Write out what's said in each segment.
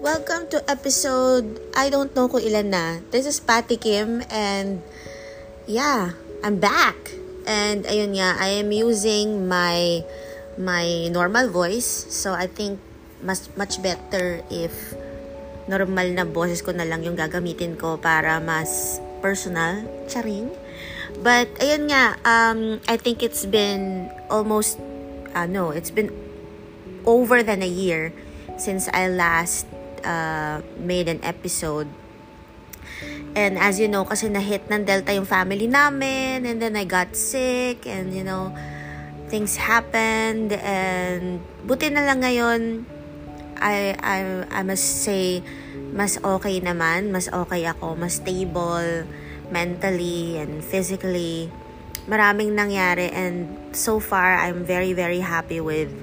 Welcome to episode, I don't know kung ilan na. This is Patty Kim and yeah, I'm back. And ayun nga, I am using my my normal voice. So I think mas much better if normal na boses ko na lang yung gagamitin ko para mas personal, charing. But ayun nga, um, I think it's been almost, uh, no, it's been over than a year since I last uh, made an episode. And as you know, kasi na-hit ng Delta yung family namin, and then I got sick, and you know, things happened, and buti na lang ngayon, I, I, I must say, mas okay naman, mas okay ako, mas stable, mentally and physically. Maraming nangyari, and so far, I'm very, very happy with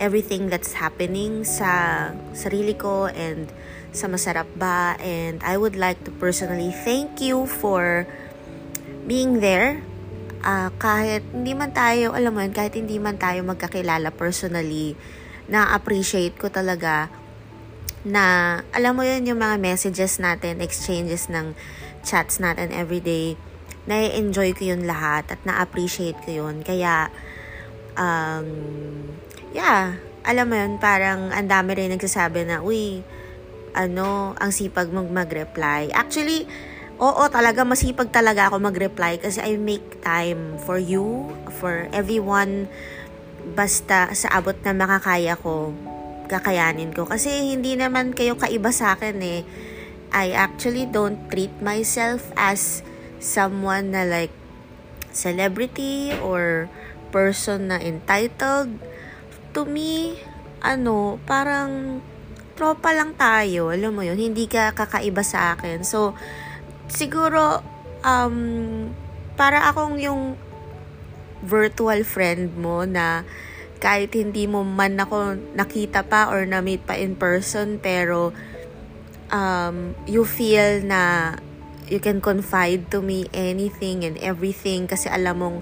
everything that's happening sa sarili ko and sa masarap ba. And I would like to personally thank you for being there. Uh, kahit hindi man tayo alam mo yun, kahit hindi man tayo magkakilala personally na appreciate ko talaga na alam mo yun yung mga messages natin exchanges ng chats natin everyday na-enjoy ko yun lahat at na-appreciate ko yun. Kaya um, yeah, alam mo yun, parang ang dami rin nagsasabi na, uy, ano, ang sipag mong mag-reply. Actually, oo, talaga, masipag talaga ako mag-reply kasi I make time for you, for everyone, basta sa abot na makakaya ko, kakayanin ko. Kasi hindi naman kayo kaiba sa akin eh. I actually don't treat myself as someone na like celebrity or person na entitled to me, ano, parang tropa lang tayo, alam mo yun, hindi ka kakaiba sa akin. So, siguro, um, para akong yung virtual friend mo na kahit hindi mo man ako nakita pa or na-meet pa in person, pero um, you feel na you can confide to me anything and everything kasi alam mong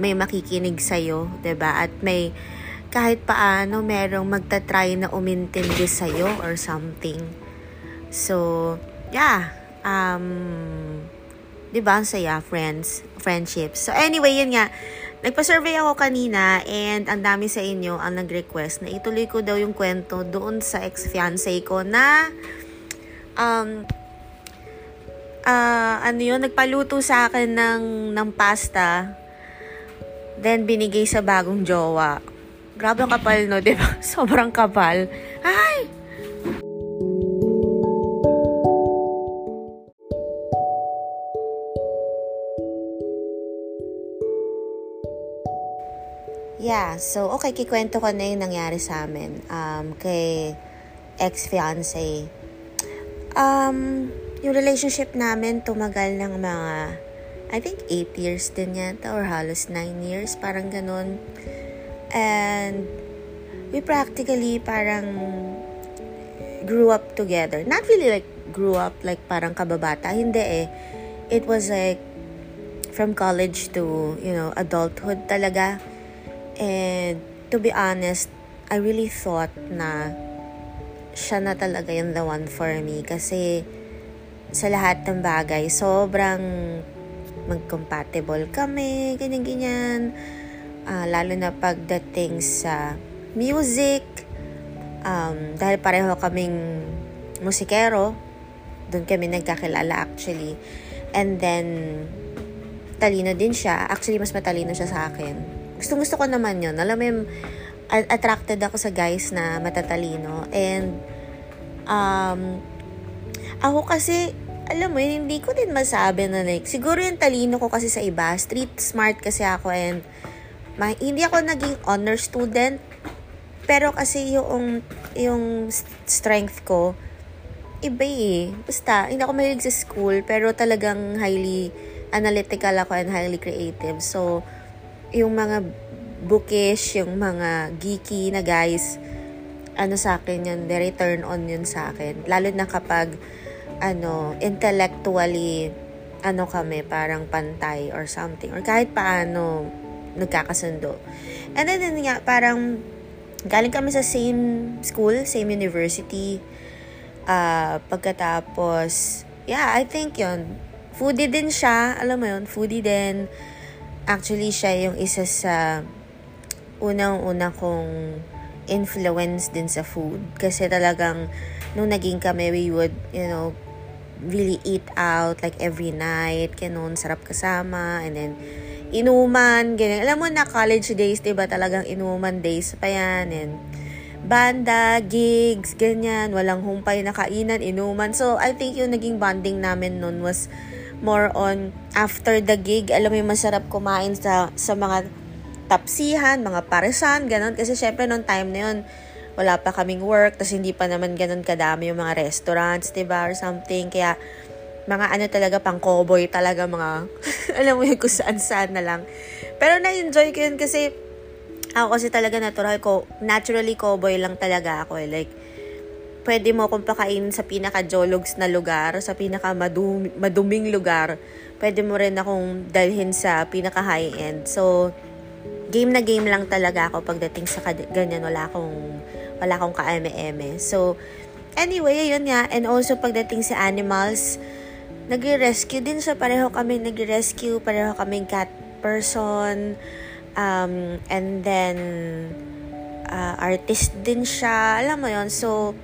may makikinig sa'yo, ba diba? At may kahit paano merong magta-try na umintindi sa'yo or something. So, yeah. Um, di ba? Ang saya, friends. Friendships. So, anyway, yun nga. Nagpa-survey ako kanina and ang dami sa inyo ang nag-request na ituloy ko daw yung kwento doon sa ex-fiancé ko na um, uh, ano yun, nagpaluto sa akin ng, ng pasta then binigay sa bagong jowa. Grabe ang kapal, no? Di ba? Sobrang kapal. Ay! Yeah, so okay, kikwento ko na yung nangyari sa amin um, kay ex-fiancé. Um, yung relationship namin tumagal ng mga, I think 8 years din yata or halos 9 years, parang ganun. And we practically parang grew up together. Not really like grew up like parang kababata. Hindi eh. It was like from college to, you know, adulthood talaga. And to be honest, I really thought na siya na talaga yung the one for me. Kasi sa lahat ng bagay, sobrang mag-compatible kami, ganyan-ganyan uh, lalo na pagdating sa music, um, dahil pareho kaming musikero, doon kami nagkakilala actually. And then, talino din siya. Actually, mas matalino siya sa akin. Gustong gusto ko naman yun. Alam mo yung, attracted ako sa guys na matatalino. And, um, ako kasi, alam mo, hindi ko din masabi na like, siguro yung talino ko kasi sa iba, street smart kasi ako and hindi ako naging honor student, pero kasi yung, yung strength ko, iba eh. Basta, hindi ako mahilig sa school, pero talagang highly analytical ako and highly creative. So, yung mga bookish, yung mga geeky na guys, ano sa akin yun, very turn on yun sa akin. Lalo na kapag, ano, intellectually, ano kami, parang pantay or something. Or kahit paano, nagkakasundo. And then, yun nga, parang galing kami sa same school, same university. Uh, pagkatapos, yeah, I think yon Foodie din siya, alam mo yon foodie din. Actually, siya yung isa sa unang-una kong influence din sa food. Kasi talagang, nung naging kami, we would, you know, really eat out like every night, ganun, sarap kasama, and then, inuman, ganyan. Alam mo na college days, 'di ba? Talagang inuman days pa 'yan and banda, gigs, ganyan, walang humpay na kainan, inuman. So, I think yung naging bonding namin noon was more on after the gig, alam mo yung masarap kumain sa sa mga tapsihan, mga paresan, ganun. Kasi syempre noong time na yun, wala pa kaming work, tapos hindi pa naman ganun kadami yung mga restaurants, 'di ba or something. Kaya mga ano talaga pang cowboy talaga mga alam mo yun kung saan saan na lang. Pero na-enjoy ko yun kasi ako kasi talaga natural ko naturally cowboy lang talaga ako eh. like pwede mo akong pakainin sa pinaka jologs na lugar sa pinaka madum- maduming lugar. Pwede mo rin akong dalhin sa pinaka high end so game na game lang talaga ako pagdating sa ganyan wala akong wala akong ka-eme-eme so anyway yun nga. And also pagdating sa animals nagre-rescue din siya. Pareho kami nagre-rescue. Pareho kaming cat person. Um, and then, uh, artist din siya. Alam mo yon So,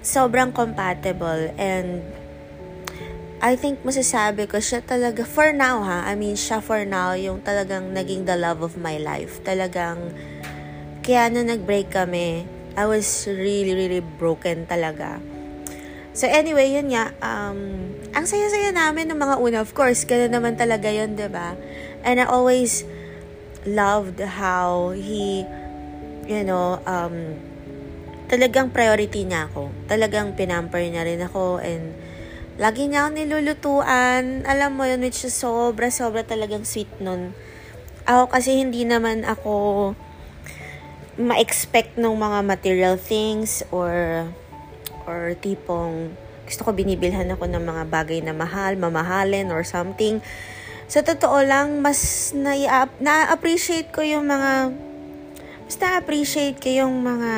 sobrang compatible. And, I think masasabi ko siya talaga, for now ha, I mean, siya for now, yung talagang naging the love of my life. Talagang, kaya nung nag-break kami, I was really, really broken talaga So anyway, yun nga, um, ang saya-saya namin ng mga una. Of course, gano'n naman talaga yun, ba diba? And I always loved how he, you know, um, talagang priority niya ako. Talagang pinamper niya rin ako and lagi niya ako nilulutuan. Alam mo yun, which is sobra-sobra talagang sweet nun. Ako kasi hindi naman ako ma-expect ng mga material things or or tipong gusto ko binibilhan ako ng mga bagay na mahal, mamahalin or something. Sa totoo lang, mas na-appreciate ko yung mga mas na-appreciate ko yung mga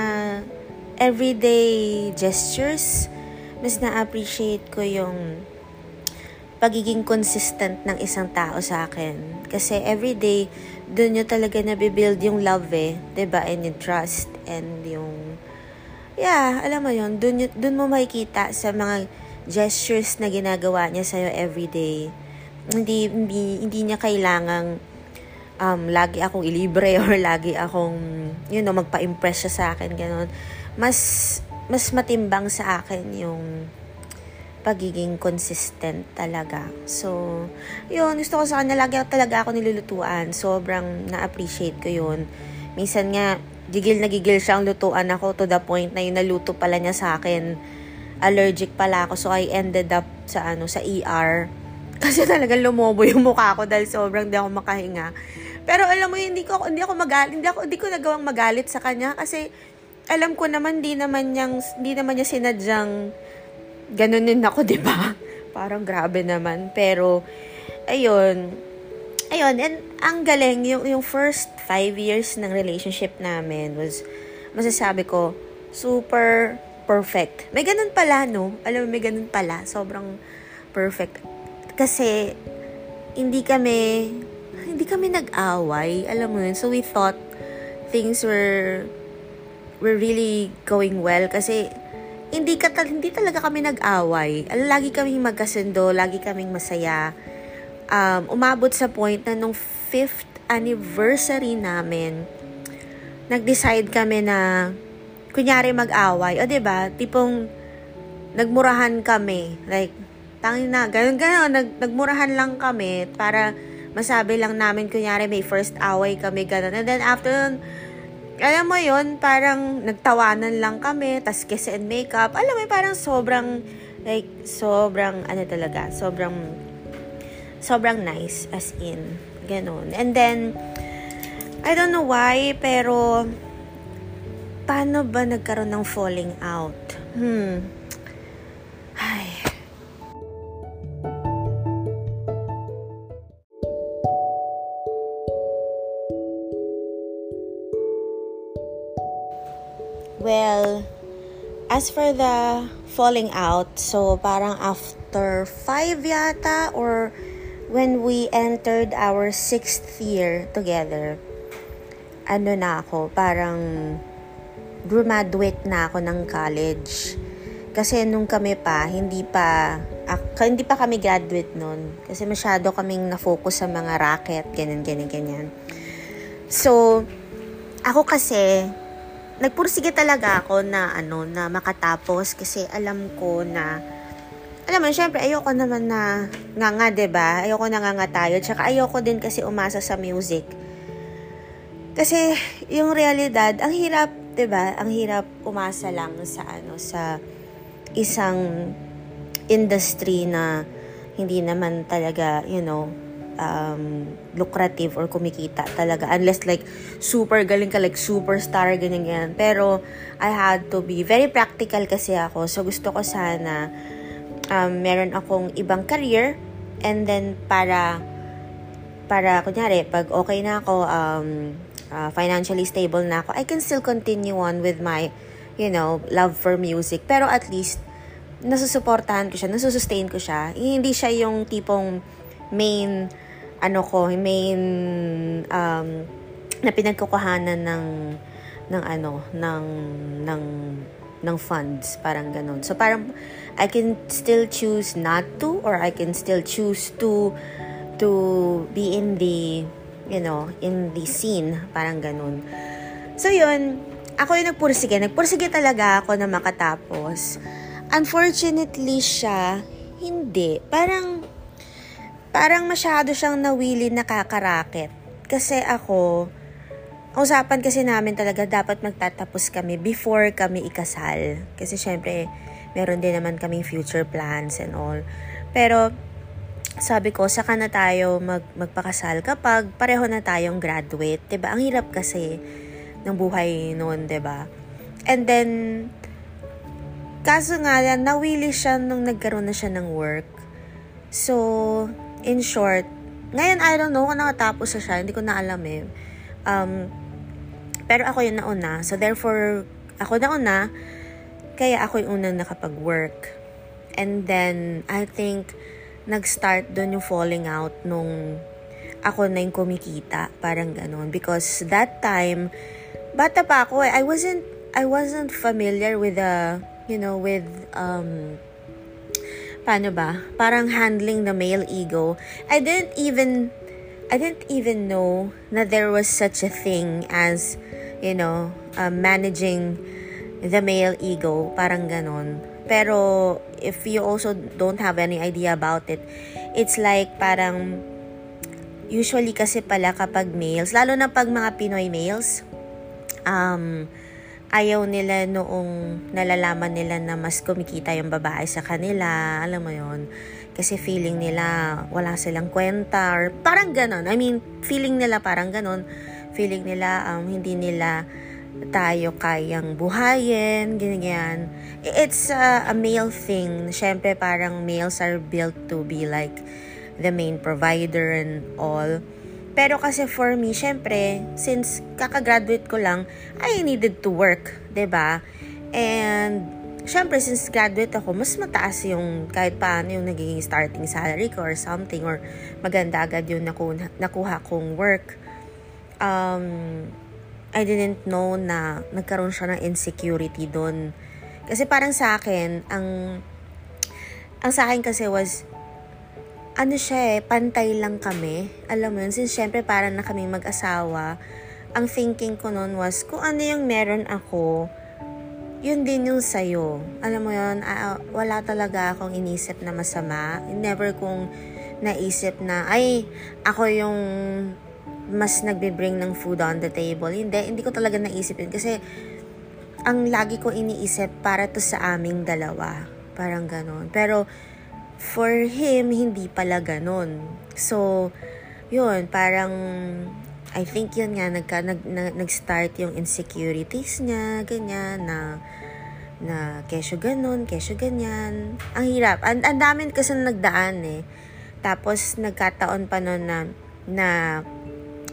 everyday gestures. Mas na-appreciate ko yung pagiging consistent ng isang tao sa akin. Kasi everyday, doon nyo talaga nabibuild yung love eh. ba diba? And yung trust and yung yeah, alam mo yun, dun, dun mo makikita sa mga gestures na ginagawa niya sa'yo everyday. Hindi, hindi, hindi niya kailangang um, lagi akong ilibre or lagi akong, you know, magpa-impress siya sa akin, ganun. Mas, mas matimbang sa akin yung pagiging consistent talaga. So, yun, gusto ko sa kanya, lagi talaga ako nilulutuan. Sobrang na-appreciate ko yun. Minsan nga, gigil na gigil siyang lutuan ako to the point na yung naluto pala niya sa akin. Allergic pala ako so I ended up sa ano sa ER kasi talagang lumobo yung mukha ko dahil sobrang di ako makahinga. Pero alam mo hindi ko hindi ako magalit hindi ako hindi ko nagawang magalit sa kanya kasi alam ko naman di naman niyang di naman niya sinadyang ganunin ako 'di ba? Parang grabe naman. Pero ayun ayun, and ang galing, yung, yung first five years ng relationship namin was, masasabi ko, super perfect. May ganun pala, no? Alam mo, may ganun pala. Sobrang perfect. Kasi, hindi kami, hindi kami nag-away. Alam mo yun. So, we thought things were, were really going well. Kasi, hindi, ka, hindi talaga kami nag-away. Lagi kaming magkasundo, lagi kaming masaya um, umabot sa point na nung fifth anniversary namin, nag-decide kami na kunyari mag-away. O, ba diba? Tipong, nagmurahan kami. Like, tangin na, ganun, ganun, nag, nagmurahan lang kami para masabi lang namin, kunyari, may first away kami, ganun. And then, after nun, alam mo yon parang nagtawanan lang kami, tas kiss and makeup. Alam mo, parang sobrang, like, sobrang, ano talaga, sobrang sobrang nice as in ganun. And then I don't know why pero paano ba nagkaroon ng falling out? Hmm. Ay. Well, as for the falling out, so parang after five yata or when we entered our sixth year together, ano na ako, parang graduate na ako ng college. Kasi nung kami pa, hindi pa, uh, hindi pa kami graduate nun. Kasi masyado kaming na-focus sa mga racket, ganyan, ganyan, ganyan. So, ako kasi, nagpursige talaga ako na ano na makatapos kasi alam ko na alam mo, syempre, ayoko naman na nga nga, ba diba? Ayoko na nga nga tayo. Tsaka ayoko din kasi umasa sa music. Kasi, yung realidad, ang hirap, ba diba? Ang hirap umasa lang sa ano, sa isang industry na hindi naman talaga, you know, um, lucrative or kumikita talaga. Unless like, super galing ka, like superstar, ganyan, ganyan. Pero, I had to be very practical kasi ako. So, gusto ko sana um, meron akong ibang career and then para para kunyari pag okay na ako um, uh, financially stable na ako I can still continue on with my you know love for music. Pero at least nasusuportahan ko siya nasusustain ko siya. Hindi siya yung tipong main ano ko main um, na pinagkukuhanan ng ng ano ng ng ng funds. Parang ganun. So parang I can still choose not to or I can still choose to to be in the you know, in the scene, parang ganun. So yun, ako yung nagpursige. Nagpursige talaga ako na makatapos. Unfortunately siya, hindi. Parang, parang masyado siyang nawili nakakaraket. Kasi ako, usapan kasi namin talaga dapat magtatapos kami before kami ikasal. Kasi syempre, meron din naman kaming future plans and all. Pero, sabi ko, saka na tayo mag, magpakasal kapag pareho na tayong graduate. ba diba? Ang hirap kasi ng buhay noon, ba diba? And then, kaso nga lang, nawili siya nung nagkaroon na siya ng work. So, in short, ngayon, I don't know kung nakatapos na siya. Hindi ko na alam eh. Um, pero ako yung nauna. So, therefore, ako nauna. Kaya ako yung unang nakapag-work. And then, I think, nag-start doon yung falling out nung ako na yung kumikita. Parang ganun. Because that time, bata pa ako eh. I wasn't, I wasn't familiar with the, you know, with, um, paano ba? Parang handling the male ego. I didn't even, I didn't even know na there was such a thing as, you know, uh, managing the male ego, parang ganon. Pero, if you also don't have any idea about it, it's like parang, usually kasi pala kapag males, lalo na pag mga Pinoy males, um, ayaw nila noong nalalaman nila na mas kumikita yung babae sa kanila, alam mo yon kasi feeling nila wala silang kwenta or parang ganon. I mean, feeling nila parang ganon. Feeling nila um, hindi nila tayo kayang buhayin, ganyan. It's a, a male thing. Siyempre, parang males are built to be like the main provider and all. Pero kasi for me, syempre, since kakagraduate ko lang, I needed to work, ba diba? And, syempre, since graduate ako, mas mataas yung kahit paano yung naging starting salary ko or something, or maganda agad yung nakuha, nakuha kong work. Um, I didn't know na nagkaroon siya ng insecurity doon. Kasi parang sa akin, ang ang sa akin kasi was ano siya eh, pantay lang kami. Alam mo yun, since syempre parang na kami mag-asawa, ang thinking ko noon was, kung ano yung meron ako, yun din yung sa'yo. Alam mo yun, uh, wala talaga akong inisip na masama. Never kong naisip na, ay, ako yung mas nagbe-bring ng food on the table. Hindi, hindi ko talaga naisip yun. Kasi, ang lagi ko iniisip, para to sa aming dalawa. Parang ganon. Pero, for him, hindi pala ganon. So, yun, parang, I think yun nga, nagka, nag, nag, nag-start yung insecurities niya, ganyan, na, na kesyo ganon, kesyo ganyan. Ang hirap. Ang, ang dami kasi nagdaan eh. Tapos, nagkataon pa noon na, na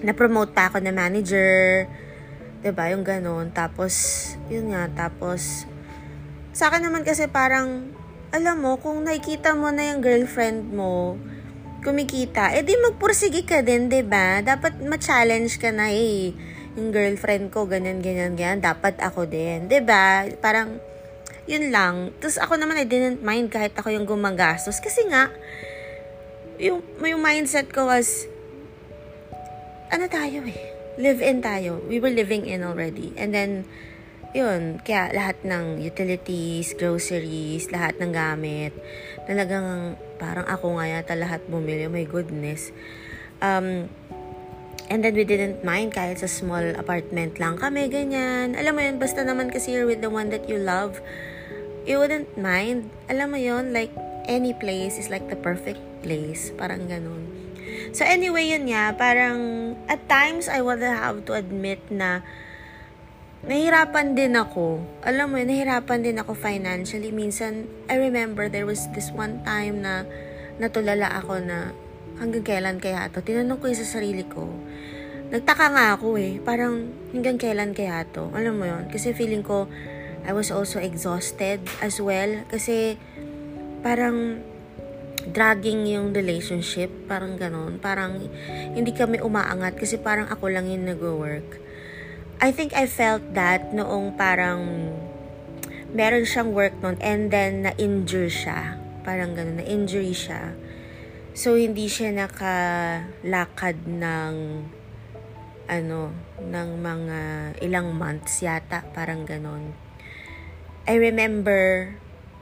na-promote pa ako na manager. 'Di ba Yung ganun. Tapos, yun nga. Tapos, sa akin naman kasi parang, alam mo, kung nakikita mo na yung girlfriend mo, kumikita, eh di magpursige ka din, 'di ba? Dapat ma-challenge ka na eh. Yung girlfriend ko ganyan ganyan ganyan, dapat ako din, 'di ba? Parang yun lang. Tapos ako naman I didn't mind kahit ako yung gumagastos kasi nga yung yung mindset ko was ano tayo eh. Live in tayo. We were living in already. And then yun, kaya lahat ng utilities, groceries, lahat ng gamit, talagang parang ako nga yata lahat bumili. Oh my goodness. Um, and then we didn't mind kahit sa small apartment lang kami, ganyan. Alam mo yun, basta naman kasi you're with the one that you love, you wouldn't mind. Alam mo yun, like, any place is like the perfect place. Parang ganun. So anyway, yun nga, parang at times I would have to admit na nahirapan din ako. Alam mo, nahirapan din ako financially. Minsan, I remember there was this one time na natulala ako na hanggang kailan kaya to. Tinanong ko yung sa sarili ko. Nagtaka nga ako eh. Parang hanggang kailan kaya to. Alam mo yon Kasi feeling ko, I was also exhausted as well. Kasi parang dragging yung relationship. Parang ganon. Parang hindi kami umaangat kasi parang ako lang yung nag-work I think I felt that noong parang meron siyang work noon and then na-injure siya. Parang gano'n, na-injury siya. So, hindi siya nakalakad ng ano, ng mga ilang months yata, parang ganon. I remember,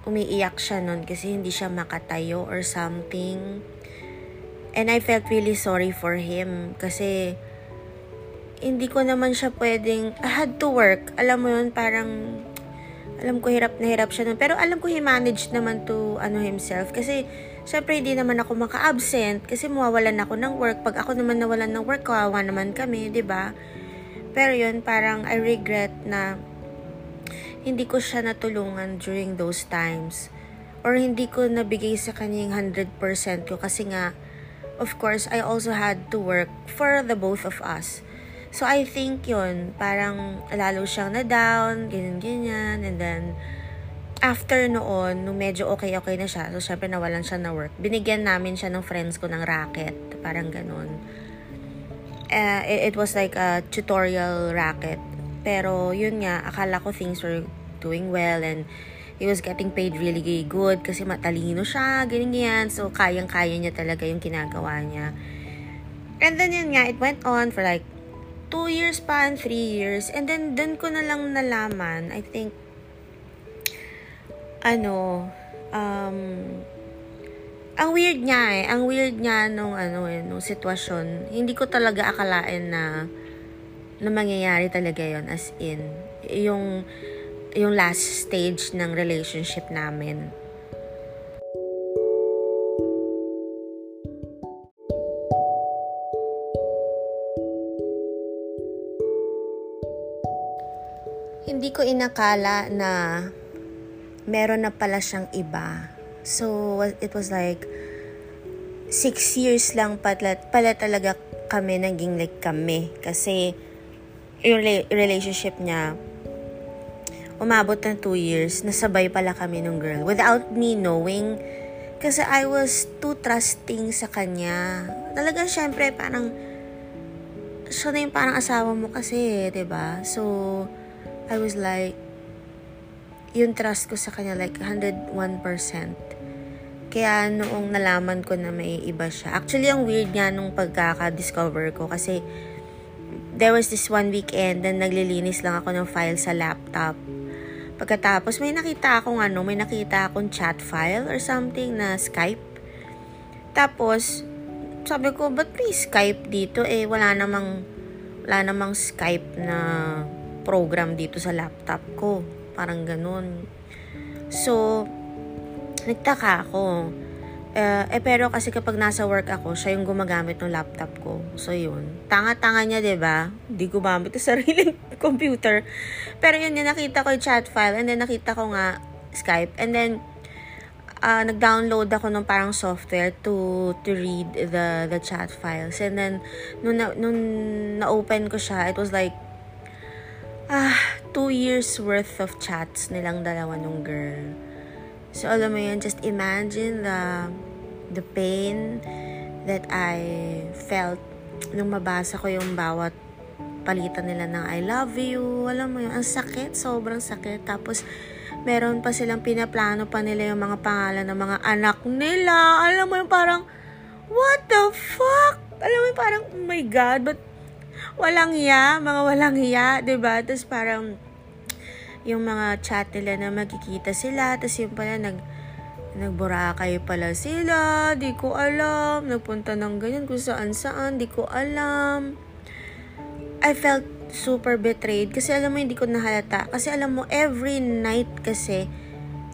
umiiyak siya noon kasi hindi siya makatayo or something. And I felt really sorry for him kasi hindi ko naman siya pwedeng, I had to work. Alam mo yun, parang, alam ko hirap na hirap siya nun. Pero alam ko he managed naman to, ano, himself. Kasi, syempre, hindi naman ako maka-absent. Kasi mawawalan ako ng work. Pag ako naman nawalan ng work, kawawa naman kami, ba diba? Pero yun, parang I regret na hindi ko siya natulungan during those times. Or hindi ko nabigay sa kanya yung 100% ko kasi nga, of course, I also had to work for the both of us. So, I think yun, parang lalo siyang na-down, ganyan-ganyan, and then, after noon, nung medyo okay-okay na siya, so syempre nawalan siya na work, binigyan namin siya ng friends ko ng racket, parang ganun. Uh, it, it was like a tutorial racket. Pero yun nga, akala ko things were doing well and he was getting paid really good kasi matalino siya, ganyan So, kayang-kaya niya talaga yung ginagawa niya. And then yun nga, it went on for like 2 years pa and 3 years. And then, dun ko na lang nalaman, I think, ano, um, ang weird niya eh. Ang weird niya nung, ano eh, nung sitwasyon. Hindi ko talaga akalain na, na mangyayari talaga yon as in, yung, yung last stage ng relationship namin hindi ko inakala na meron na pala siyang iba. So, it was like, six years lang pala, pala talaga kami naging like kami. Kasi, yung relationship niya, umabot ng two years, nasabay pala kami nung girl. Without me knowing, kasi I was too trusting sa kanya. Talagang syempre, parang, siya na yung parang asawa mo kasi, ba diba? So, I was like, yung trust ko sa kanya, like 101%. Kaya noong nalaman ko na may iba siya, actually ang weird nga nung pagkaka-discover ko kasi there was this one weekend na naglilinis lang ako ng file sa laptop. Pagkatapos may nakita akong ano, may nakita akong chat file or something na Skype. Tapos, sabi ko, ba't may Skype dito? Eh, wala namang, wala namang Skype na program dito sa laptop ko. Parang ganun. So, nagtaka ako. Uh, eh, pero kasi kapag nasa work ako, siya yung gumagamit ng laptop ko. So, yun. Tanga-tanga niya, ba diba? Hindi gumamit sa sariling computer. Pero yun, yung nakita ko yung chat file. And then, nakita ko nga Skype. And then, uh, nag-download ako ng parang software to to read the the chat files. And then, nung, na, nung na-open ko siya, it was like, ah, two years worth of chats nilang dalawa nung girl. So, alam mo yun, just imagine the, the pain that I felt nung mabasa ko yung bawat palitan nila ng I love you. Alam mo yun, ang sakit, sobrang sakit. Tapos, meron pa silang pinaplano pa nila yung mga pangalan ng mga anak nila. Alam mo yung parang, what the fuck? Alam mo yung parang, oh my God, but walang hiya, mga walang hiya, ba diba? Tapos parang, yung mga chat nila na magkikita sila, tapos yung pala nag, nagburakay pala sila, di ko alam, nagpunta ng ganyan kung saan saan, di ko alam. I felt super betrayed. Kasi alam mo hindi ko nahalata. Kasi alam mo every night kasi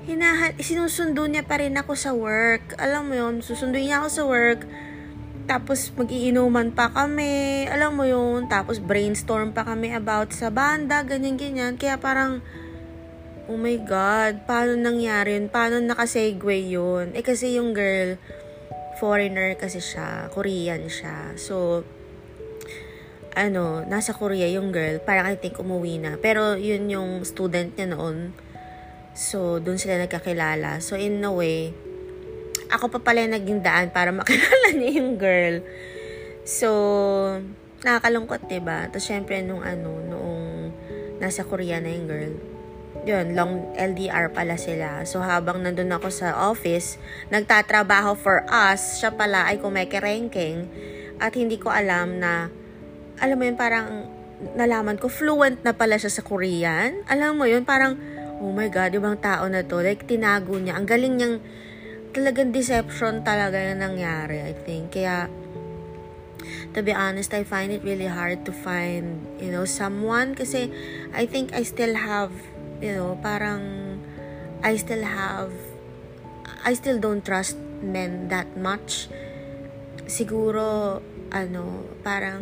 hinaha sinusundo niya pa rin ako sa work. Alam mo yon susunduin niya ako sa work. Tapos magiinuman pa kami. Alam mo yon tapos brainstorm pa kami about sa banda ganyan ganyan. Kaya parang oh my God, paano nangyari yun? Paano nakasegue yun? Eh kasi yung girl, foreigner kasi siya, Korean siya. So, ano, nasa Korea yung girl, parang I think umuwi na. Pero yun yung student niya noon. So, dun sila nagkakilala. So, in a way, ako pa pala yung naging daan para makilala niya yung girl. So, nakakalungkot, diba? Tapos, syempre, nung ano, noong nasa Korea na yung girl, yun, long LDR pala sila. So, habang nandun ako sa office, nagtatrabaho for us, siya pala ay kumekerengking at hindi ko alam na, alam mo yun, parang nalaman ko, fluent na pala siya sa Korean. Alam mo yun, parang, oh my God, ibang tao na to. Like, tinago niya. Ang galing niyang, talagang deception talaga yung nangyari, I think. Kaya, to be honest, I find it really hard to find, you know, someone kasi I think I still have you know, parang I still have I still don't trust men that much. Siguro ano, parang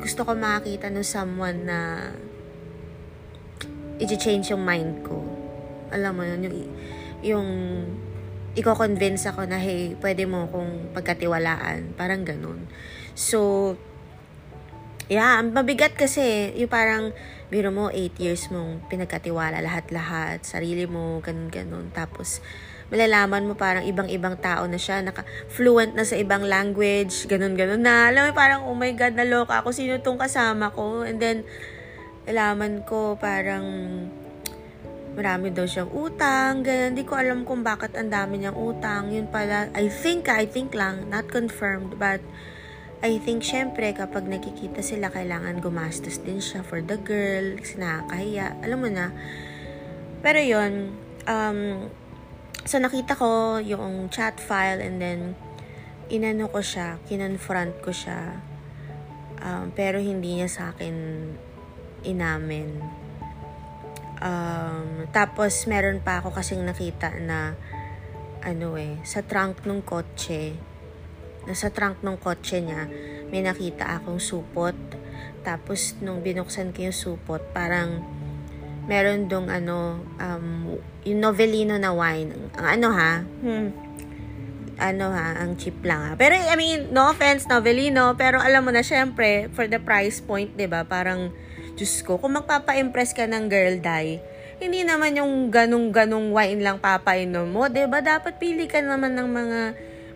gusto ko makakita ng someone na i-change yung mind ko. Alam mo yun, yung, yung i-convince ako na, hey, pwede mo kong pagkatiwalaan. Parang ganun. So, yeah, mabigat kasi, yung parang, biro mo, 8 years mong pinagkatiwala lahat-lahat, sarili mo, ganun-ganun. Tapos, malalaman mo parang ibang-ibang tao na siya, naka-fluent na sa ibang language, ganun-ganun na. Alam mo, parang, oh my God, naloka ako, sino tong kasama ko? And then, nalaman ko parang marami daw siyang utang, ganyan. Hindi ko alam kung bakit ang dami niyang utang. Yun pala, I think, I think lang, not confirmed, but I think, syempre, kapag nakikita sila, kailangan gumastos din siya for the girl, kasi nakakahiya. Alam mo na. Pero yon um, so nakita ko yung chat file and then, inano ko siya, kinonfront ko siya. Um, pero hindi niya sa akin inamin. Um, tapos, meron pa ako kasing nakita na, ano eh, sa trunk ng kotse, nasa trunk ng kotse niya, may nakita akong supot. Tapos, nung binuksan ko yung supot, parang meron dong ano, um, yung novelino na wine. Ang ano ha, hmm, ano ha, ang cheap lang ha. Pero, I mean, no offense, novelino, pero alam mo na, syempre, for the price point, ba diba, parang, Diyos ko, kung magpapa-impress ka ng girl die, hindi naman yung ganong-ganong wine lang papainom mo, ba? Dapat pili ka naman ng mga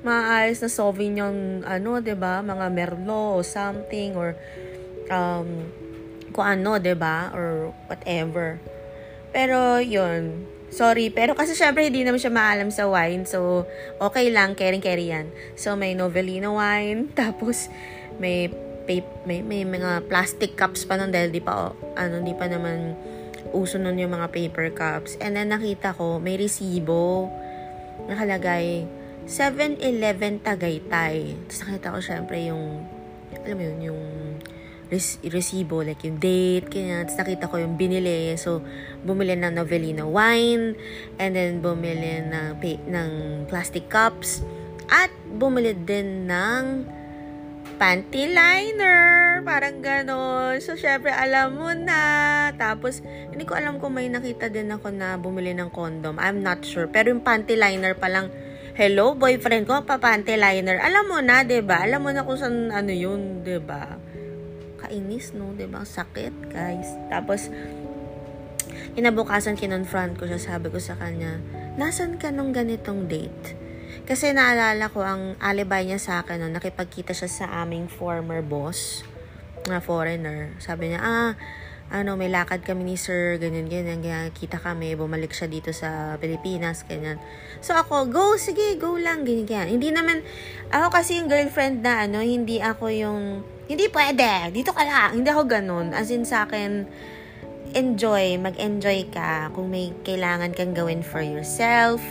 maayos na Sauvignon, ano, 'di ba Mga Merlot or something, or um, kung ano, 'di ba Or whatever. Pero, yun. Sorry, pero kasi syempre hindi naman siya maalam sa wine. So, okay lang, caring-carry yan. So, may Novelino wine, tapos may may, may mga plastic cups pa nun dahil di pa, ano, di pa naman uso nun yung mga paper cups. And then nakita ko, may resibo nakalagay 7-Eleven Tagaytay. Tapos nakita ko syempre yung, alam mo yun, yung res- resibo, like yung date, kanya. Tapos nakita ko yung binili. So, bumili ng Novelino wine, and then bumili ng, ng plastic cups, at bumili din ng panty liner. Parang ganon. So, syempre, alam mo na. Tapos, hindi ko alam kung may nakita din ako na bumili ng condom. I'm not sure. Pero yung panty liner pa lang, hello, boyfriend ko, papante liner. Alam mo na, 'di ba? Alam mo na kung saan ano 'yun, 'di ba? nakakainis, no? Diba? Sakit, guys. Tapos, inabukasan kinonfront ko siya, sabi ko sa kanya, nasan ka nung ganitong date? Kasi naalala ko ang alibi niya sa akin, no, nakipagkita siya sa aming former boss, na foreigner. Sabi niya, ah, ano, may lakad kami ni sir, ganyan, ganyan, ganyan, kita kami, bumalik siya dito sa Pilipinas, ganyan. So ako, go, sige, go lang, ganyan, ganyan. Hindi naman, ako kasi yung girlfriend na, ano, hindi ako yung, hindi pwede, dito ka lang, hindi ako ganun. As in sa akin, enjoy, mag-enjoy ka kung may kailangan kang gawin for yourself,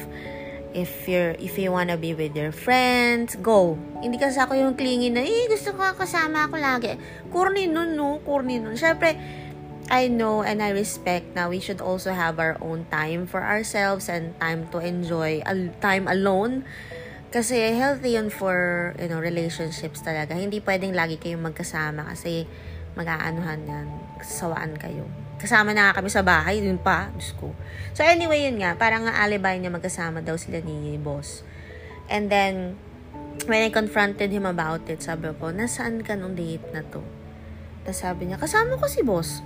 if you're if you wanna be with your friends, go. Hindi kasi ako yung clingy na, eh, gusto ko kasama ako lagi. Corny nun, no? Corny nun. Syempre, I know and I respect na we should also have our own time for ourselves and time to enjoy al- time alone. Kasi healthy yun for, you know, relationships talaga. Hindi pwedeng lagi kayong magkasama kasi mag-aanuhan yan. Sasawaan kayo. Kasama na kami sa bahay, dun pa, Diyos ko. So anyway, yun nga, parang nga alibi niya magkasama daw sila ni boss. And then, when I confronted him about it, sabi ko, nasaan ka nung date na to? Tapos sabi niya, kasama ko si boss.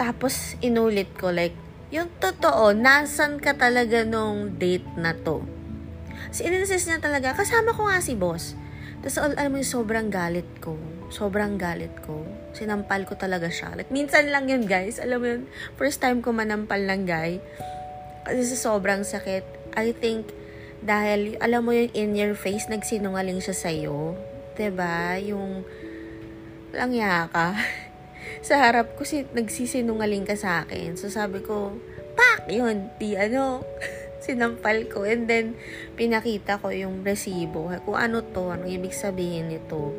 Tapos, inulit ko, like, yung totoo, nasan ka talaga nung date na to? Si ininsist niya talaga, kasama ko nga si boss. Tapos, al- alam mo yung sobrang galit ko. Sobrang galit ko. Sinampal ko talaga siya. Like, minsan lang yun, guys. Alam mo yun, first time ko manampal ng guy. Kasi sobrang sakit. I think, dahil, alam mo yung in your face, nagsinungaling siya sa'yo. ba diba? Yung, lang yaka. sa harap ko, si, nagsisinungaling ka sa akin. So, sabi ko, pak! Yun, di ano, sinampal ko. And then, pinakita ko yung resibo. Kung ano to, ano ibig sabihin nito.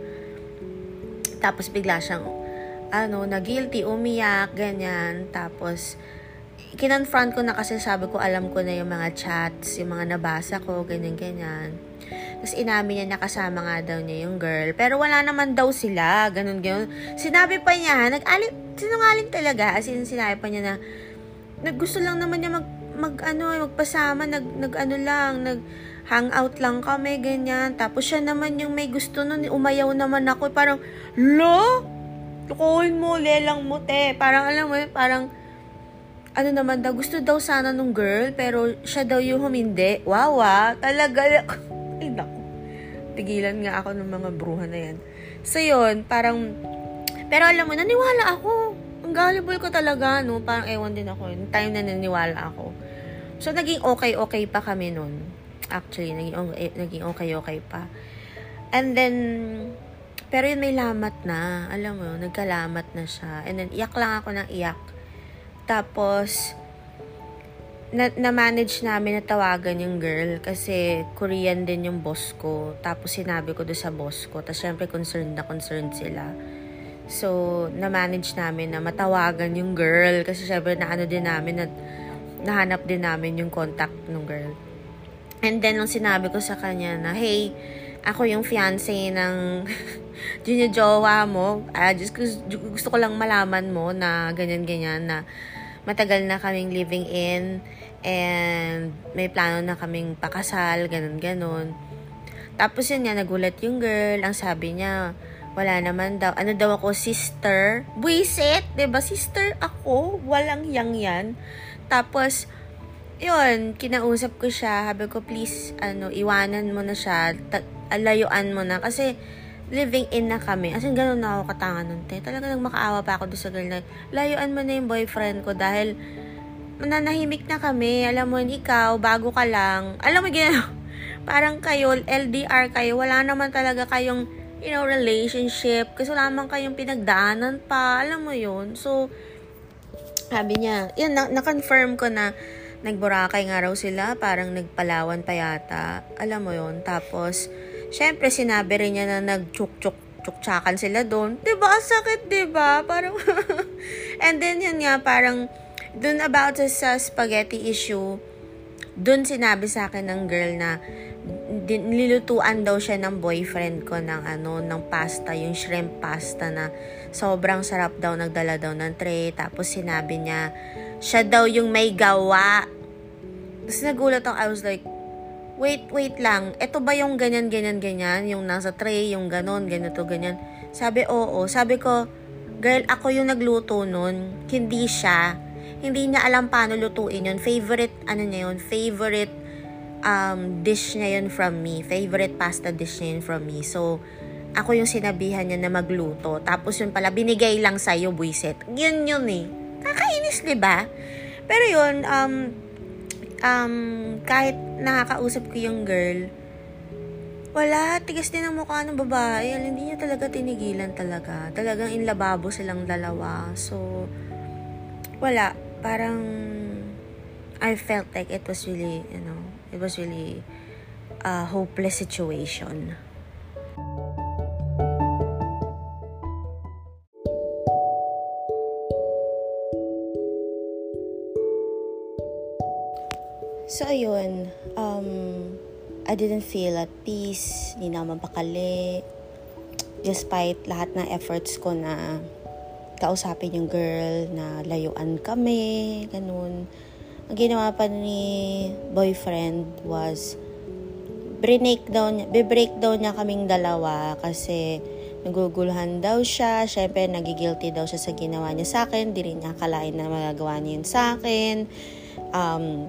Tapos, bigla siyang, ano, na guilty, umiyak, ganyan. Tapos, kinonfront ko na kasi sabi ko, alam ko na yung mga chats, yung mga nabasa ko, ganyan, ganyan. Tapos inamin niya nakasama nga daw niya yung girl. Pero wala naman daw sila. Ganun, ganun. Sinabi pa niya, nag-alip, sinungaling talaga. As in, sinabi pa niya na, naggusto lang naman niya mag, mag ano, magpasama, nag, nag ano lang, nag, hangout lang kami, ganyan. Tapos siya naman yung may gusto nun, umayaw naman ako. Parang, lo? Tukuhin mo, lelang mo, te. Parang, alam mo, parang, ano naman daw, gusto daw sana nung girl, pero siya daw yung humindi. Wow, ah, talaga. Tigilan nga ako ng mga bruha na yan. So, yun, parang, pero alam mo, naniwala ako. Ang gullible ko talaga, no? Parang ewan din ako. Yung time na naniwala ako. So, naging okay-okay pa kami nun. Actually, naging, naging okay-okay pa. And then, pero yun may lamat na. Alam mo, nagkalamat na siya. And then, iyak lang ako ng iyak. Tapos, na, na-manage namin na tawagan yung girl kasi Korean din yung boss ko. Tapos sinabi ko do sa boss ko. Tapos syempre concerned na concerned sila. So, na-manage namin na matawagan yung girl kasi syempre na ano din namin na nahanap din namin yung contact ng girl. And then, nung sinabi ko sa kanya na, hey, ako yung fiancé ng junior jowa mo. Uh, just, gusto ko lang malaman mo na ganyan-ganyan na matagal na kaming living in and may plano na kaming pakasal, ganun-ganun. Tapos yun nga, nagulat yung girl. Ang sabi niya, wala naman daw. Ano daw ako, sister? Buisit! ba diba? Sister ako. Walang yang yan. Tapos, yun, kinausap ko siya. Sabi ko, please, ano, iwanan mo na siya. Ta- layuan mo na. Kasi, living in na kami. As in, ganun na ako katanga nun, te. Talaga nang makaawa pa ako doon sa girl na, layuan mo na yung boyfriend ko dahil nanahimik na kami. Alam mo, ikaw, bago ka lang. Alam mo, gano'n, parang kayo, LDR kayo, wala naman talaga kayong, you know, relationship. Kasi wala naman kayong pinagdaanan pa. Alam mo yun. So, sabi niya, yun, na- na-confirm ko na, nagburakay nga raw sila, parang nagpalawan pa yata. Alam mo yun. Tapos, syempre, sinabi rin niya na nag-chuk-chuk tsuktsakan sila doon. ba? Sakit, 'di ba? Parang And then yun nga parang dun about sa spaghetti issue, dun sinabi sa akin ng girl na nilutuan daw siya ng boyfriend ko ng ano ng pasta, yung shrimp pasta na sobrang sarap daw nagdala daw ng tray tapos sinabi niya siya daw yung may gawa. Tapos nagulat ako, I was like, wait, wait lang, ito ba yung ganyan, ganyan, ganyan, yung nasa tray, yung ganon, ganito, ganyan. Sabi, oo. Sabi ko, girl, ako yung nagluto nun. Hindi siya. Hindi niya alam paano lutuin yun. Favorite, ano niya yun, favorite um, dish niya yun from me. Favorite pasta dish niya yun from me. So, ako yung sinabihan niya na magluto. Tapos yun pala, binigay lang sa'yo, buisit. Yun yun eh. Nakakainis, di ba? Pero yun, um, um, kahit nakakausap ko yung girl, wala, tigas din ang mukha ng babae. Hindi niya talaga tinigilan talaga. Talagang inlababo silang dalawa. So, wala. Parang, I felt like it was really, you know, it was really a hopeless situation. I didn't feel at peace, hindi na mapakali. Despite lahat ng efforts ko na kausapin yung girl, na layuan kami, ganun. Ang ginawa pa ni boyfriend was break down, be-break down niya kaming dalawa kasi naguguluhan daw siya. Siyempre, nagigilty daw siya sa ginawa niya sa akin. Di rin niya akalain na magagawa niya yun sa akin. Um,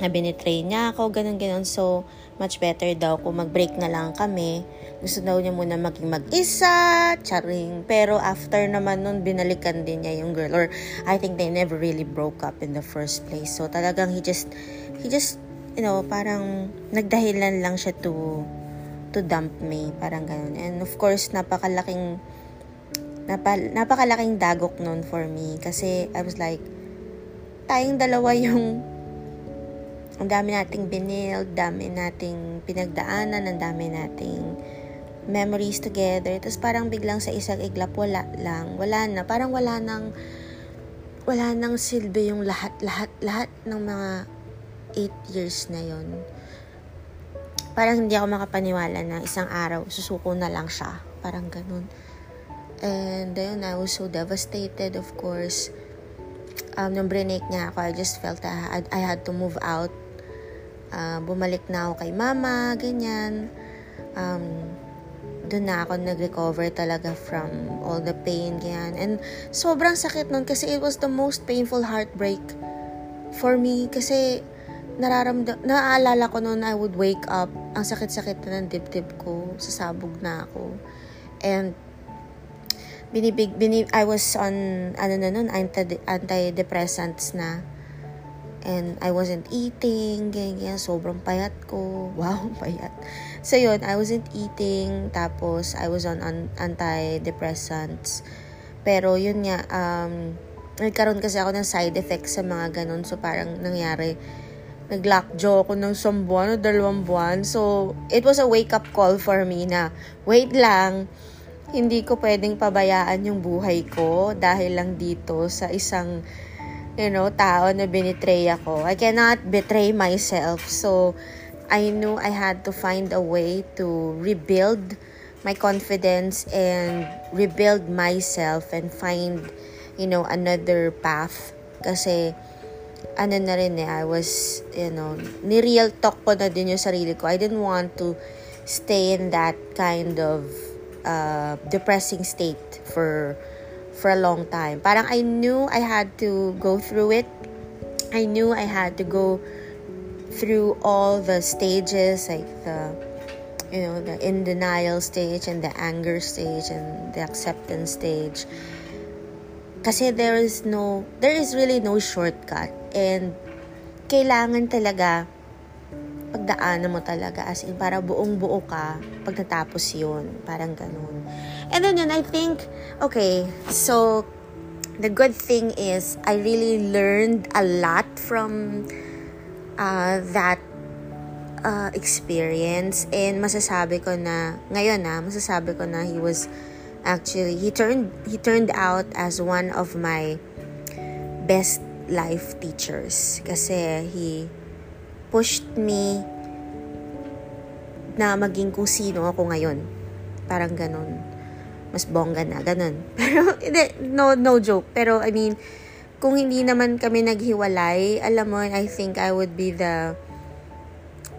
na binitray niya ako, ganun, ganun. So, much better daw kung mag-break na lang kami. Gusto daw niya muna maging mag-isa, charing. Pero after naman nun, binalikan din niya yung girl. Or I think they never really broke up in the first place. So talagang he just, he just, you know, parang nagdahilan lang siya to, to dump me. Parang ganun. And of course, napakalaking, napa, napakalaking dagok nun for me. Kasi I was like, tayong dalawa yung ang dami nating binild, dami nating pinagdaanan, ang dami nating memories together. Tapos parang biglang sa isang iglap, wala lang. Wala na. Parang wala nang, wala nang silbi yung lahat, lahat, lahat ng mga 8 years na yon Parang hindi ako makapaniwala na isang araw, susuko na lang siya. Parang ganun. And then I was so devastated, of course. Um, nung brinake niya ako, I just felt I I had to move out uh, bumalik na ako kay mama, ganyan. Um, doon na ako nag-recover talaga from all the pain, ganyan. And sobrang sakit nun kasi it was the most painful heartbreak for me kasi nararamdam, naaalala ko noon I would wake up, ang sakit-sakit na ng dibdib ko, sasabog na ako. And binibig, binib, I was on, ano na nun, anti, antidepressants na And I wasn't eating, ganyan, sobrang payat ko. Wow, payat. So yun, I wasn't eating, tapos I was on an- antidepressants. Pero yun nga, um, nagkaroon kasi ako ng side effects sa mga ganun. So parang nangyari, nag-lockjaw ako ng isang buwan o dalawang buwan. So, it was a wake-up call for me na, wait lang, hindi ko pwedeng pabayaan yung buhay ko dahil lang dito sa isang you know, tao na binitray ako. I cannot betray myself. So, I knew I had to find a way to rebuild my confidence and rebuild myself and find, you know, another path. Kasi, ano na rin eh, I was, you know, ni-real talk ko na din yung sarili ko. I didn't want to stay in that kind of uh, depressing state for for a long time. Parang I knew I had to go through it. I knew I had to go through all the stages, like the, you know, the in denial stage and the anger stage and the acceptance stage. Kasi there is no, there is really no shortcut. And kailangan talaga pagdaanan mo talaga as in para buong buo ka pag natapos parang ganun. And then yun I think okay so the good thing is I really learned a lot from uh, that uh, experience. And masasabi ko na ngayon na masasabi ko na he was actually he turned he turned out as one of my best life teachers. Kasi he pushed me na maging kung sino ako ngayon. Parang ganun. Mas bongga na, ganun. Pero, no, no joke. Pero, I mean, kung hindi naman kami naghiwalay, alam mo, I think I would be the,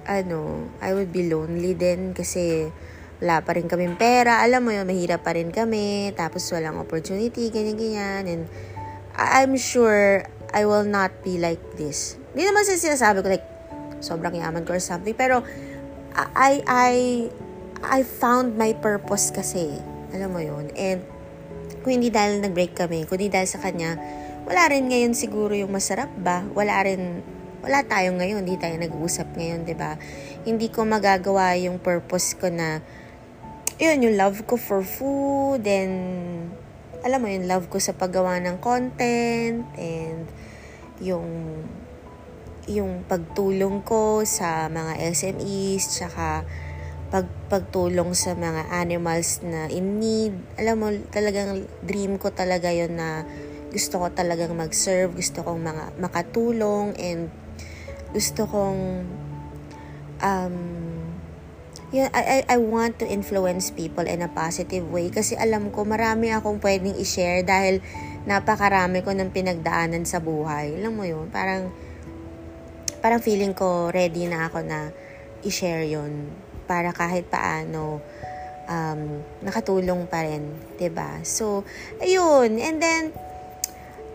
ano, I would be lonely din kasi wala pa rin kaming pera, alam mo yun, mahirap pa rin kami, tapos walang opportunity, ganyan-ganyan, and I'm sure I will not be like this. Hindi naman sinasabi ko, like, sobrang yaman ko or something, pero I, I, I found my purpose kasi, alam mo yun, and kung hindi dahil nag-break kami, kung hindi dahil sa kanya, wala rin ngayon siguro yung masarap ba? Wala rin, wala tayo ngayon, hindi tayo nag-uusap ngayon, 'di ba? Hindi ko magagawa yung purpose ko na yun, yung love ko for food, and alam mo yung love ko sa paggawa ng content, and yung yung pagtulong ko sa mga SMEs, tsaka pag, pagtulong sa mga animals na in need. Alam mo, talagang dream ko talaga yon na gusto ko talagang mag-serve, gusto kong mga, makatulong, and gusto kong um, yun, I, I, I want to influence people in a positive way kasi alam ko marami akong pwedeng i-share dahil napakarami ko ng pinagdaanan sa buhay. Alam mo yun, parang parang feeling ko ready na ako na i-share yun para kahit paano um, nakatulong pa rin, 'di ba? So, ayun. And then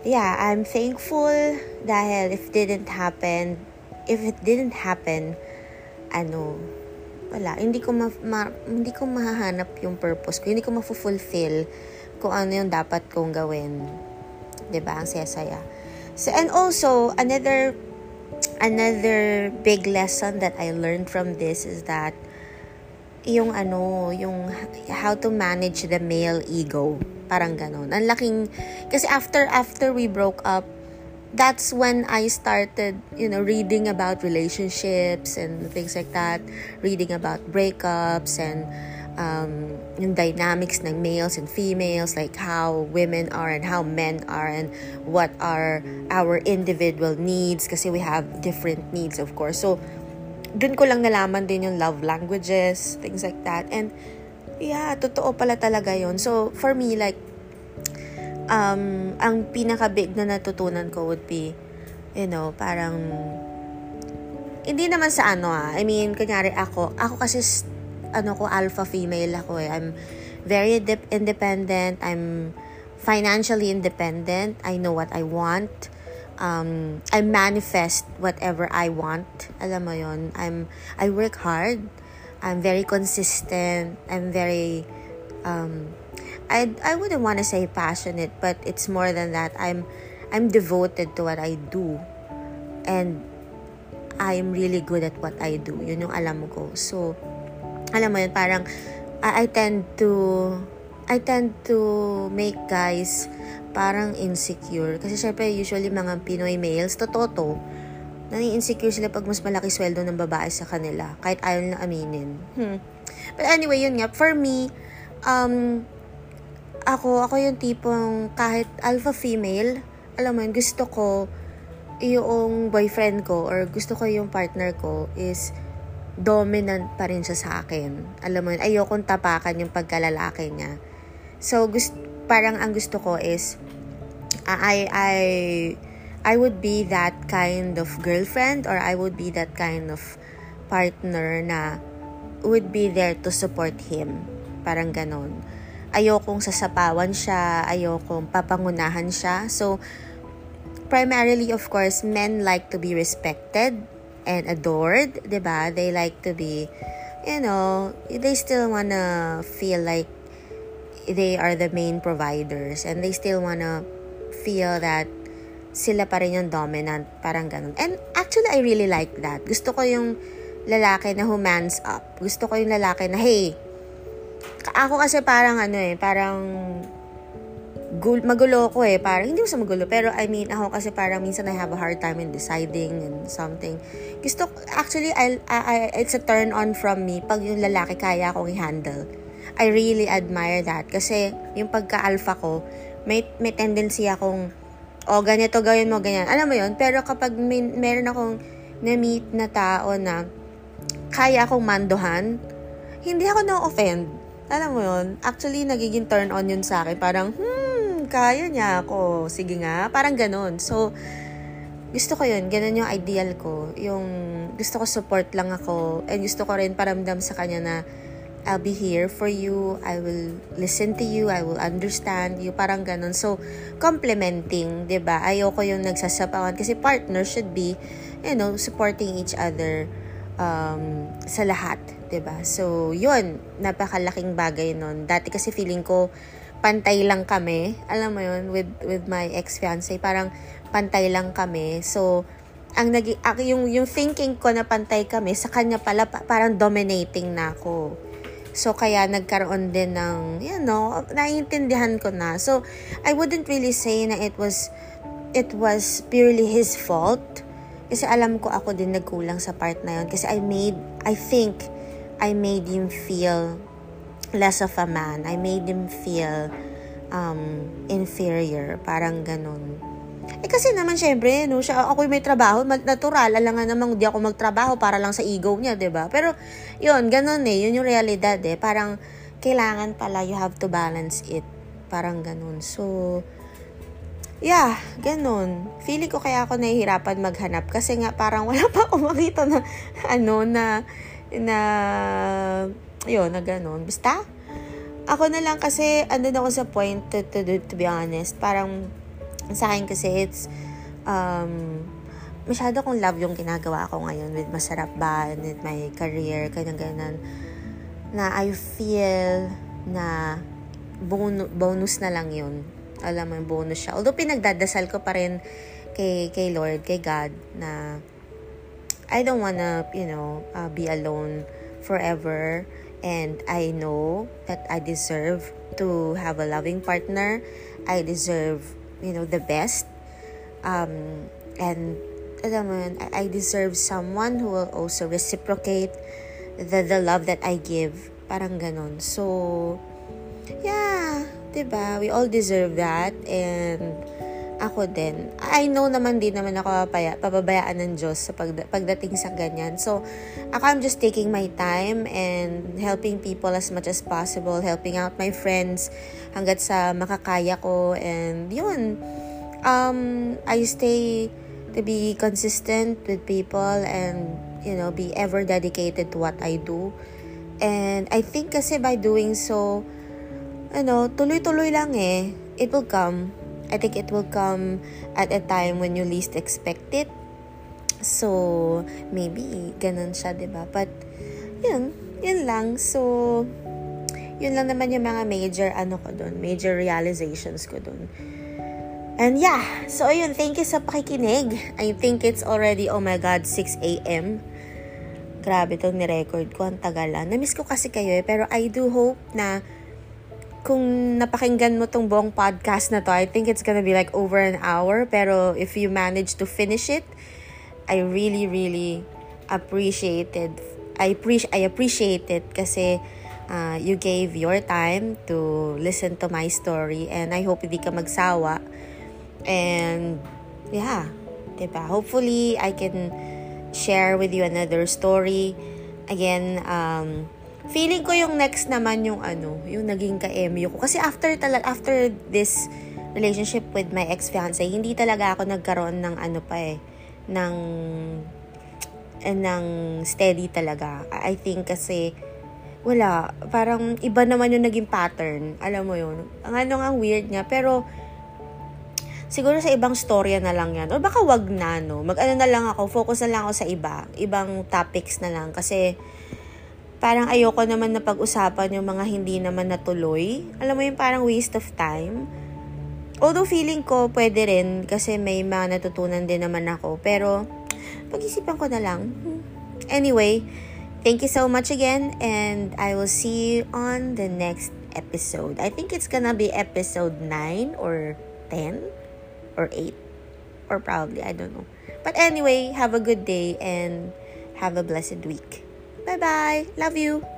yeah, I'm thankful dahil if didn't happen, if it didn't happen, ano, wala, hindi ko ma, ma, hindi ko mahahanap yung purpose ko, hindi ko ma-fulfill kung ano yung dapat kong gawin. 'Di ba? Ang saya-saya. So and also another another big lesson that I learned from this is that yung ano, yung how to manage the male ego. Parang ganun. Ang laking, kasi after, after we broke up, that's when I started, you know, reading about relationships and things like that, reading about breakups and um, yung dynamics ng males and females, like how women are and how men are and what are our individual needs kasi we have different needs, of course. So, dun ko lang nalaman din yung love languages, things like that. And, yeah, totoo pala talaga yon So, for me, like, um, ang pinaka-big na natutunan ko would be, you know, parang, hindi naman sa ano ah. I mean, kunyari ako, ako kasi, ano ko, alpha female ako eh. I'm very de- independent. I'm financially independent. I know what I want. Um, I manifest whatever I want. Alam mo yon I'm, I work hard. I'm very consistent. I'm very, um, I I wouldn't want to say passionate, but it's more than that. I'm I'm devoted to what I do. And I'm really good at what I do. Yun yung alam ko. So, alam mo yun, parang I, I tend to I tend to make guys parang insecure. Kasi syempre, usually mga Pinoy males, totoo to, nani-insecure sila pag mas malaki sweldo ng babae sa kanila. Kahit ayaw na aminin. Hmm. But anyway, yun nga. For me, um, ako, ako yung tipong kahit alpha female, alam mo yun, gusto ko yung boyfriend ko or gusto ko yung partner ko is dominant pa rin siya sa akin. Alam mo yun, ayokong tapakan yung pagkalalaki niya. So, gust, parang ang gusto ko is, I, I, I would be that kind of girlfriend or I would be that kind of partner na would be there to support him. Parang ganon ayokong sasapawan siya, ayokong papangunahan siya. So, primarily, of course, men like to be respected and adored, ba diba? They like to be, you know, they still wanna feel like they are the main providers and they still wanna feel that sila pa rin yung dominant, parang ganun. And actually, I really like that. Gusto ko yung lalaki na who mans up. Gusto ko yung lalaki na, hey, ako kasi parang ano eh, parang gul magulo ko eh. Parang, hindi ko sa magulo. Pero I mean, ako kasi parang minsan I have a hard time in deciding and something. Gusto, actually, I, I, it's a turn on from me pag yung lalaki kaya akong i-handle. I really admire that. Kasi yung pagka-alpha ko, may, may tendency akong, oh, ganito gawin mo, ganyan. Alam mo yon Pero kapag may, meron akong na-meet na tao na kaya akong mandohan, hindi ako na-offend alam mo yun, actually, nagiging turn on yun sa akin. Parang, hmm, kaya niya ako. Sige nga. Parang ganun. So, gusto ko yun. Ganun yung ideal ko. Yung gusto ko support lang ako. And gusto ko rin paramdam sa kanya na I'll be here for you. I will listen to you. I will understand you. Parang ganun. So, complementing, 'di ba? Ayoko yung nagsasapawan kasi partner should be, you know, supporting each other um, sa lahat, ba? So, 'yun, napakalaking bagay nun. Dati kasi feeling ko pantay lang kami. Alam mo 'yun with with my ex-fiance, parang pantay lang kami. So, ang nag yung yung thinking ko na pantay kami sa kanya pala parang dominating na ako. So, kaya nagkaroon din ng, you know, naiintindihan ko na. So, I wouldn't really say na it was, it was purely his fault. Kasi alam ko ako din nagkulang sa part na yun. Kasi I made, I think, I made him feel less of a man. I made him feel um, inferior. Parang ganun. Eh kasi naman syempre, no, siya ako may trabaho, natural, alam nga namang di ako magtrabaho para lang sa ego niya, 'di ba? Pero 'yun, ganun eh, 'yun yung realidad eh. Parang kailangan pala you have to balance it. Parang ganun. So Yeah, ganun. Feeling ko kaya ako nahihirapan maghanap kasi nga parang wala pa akong makita na ano na na yun, na ganun. Basta, ako na lang kasi andun ako sa point to, to, to, be honest. Parang sa akin kasi it's um, masyado kong love yung ginagawa ko ngayon with Masarap Ba with my career, ganyan ganyan na I feel na bonus, bonus na lang yun. Alam mo, bonus siya. Although pinagdadasal ko pa rin kay, kay Lord, kay God, na I don't wanna, you know, uh, be alone forever. And I know that I deserve to have a loving partner. I deserve you know, the best. Um, and, alam mo yun, I, deserve someone who will also reciprocate the, the love that I give. Parang ganon. So, yeah, diba? We all deserve that. And, ako din. I know naman din naman ako papaya, pababayaan ng Diyos sa pag, pagdating sa ganyan. So, ako I'm just taking my time and helping people as much as possible, helping out my friends hanggat sa makakaya ko. And yun, um, I stay to be consistent with people and, you know, be ever dedicated to what I do. And I think kasi by doing so, ano, tuloy-tuloy lang eh. It will come I think it will come at a time when you least expect it. So, maybe ganun siya, ba? But yun, yun lang. So, yun lang naman yung mga major ano ko doon, major realizations ko doon. And yeah, so ayun, thank you sa pakikinig. I think it's already, oh my God, 6 a.m. Grabe itong ni-record ko, ang tagalan. Namiss ko kasi kayo eh, pero I do hope na kung napakinggan mo tong buong podcast na to, I think it's gonna be like over an hour. Pero if you manage to finish it, I really, really appreciated. I appreciate, I appreciate it kasi uh, you gave your time to listen to my story and I hope hindi ka magsawa. And yeah, diba? Hopefully, I can share with you another story. Again, um, feeling ko yung next naman yung ano, yung naging ka-MU ko. Kasi after talaga, after this relationship with my ex-fiance, hindi talaga ako nagkaroon ng ano pa eh, ng, eh, ng steady talaga. I think kasi, wala, parang iba naman yung naging pattern. Alam mo yun. Ang ano nga weird nga, pero, siguro sa ibang storya na lang yan. O baka wag na, no? Mag-ano na lang ako, focus na lang ako sa iba. Ibang topics na lang. Kasi, parang ayoko naman na pag-usapan yung mga hindi naman natuloy. Alam mo yung parang waste of time. Although feeling ko pwede rin kasi may mga natutunan din naman ako. Pero pag-isipan ko na lang. Anyway, thank you so much again and I will see you on the next episode. I think it's gonna be episode 9 or 10 or 8 or probably, I don't know. But anyway, have a good day and have a blessed week. Bye bye. Love you.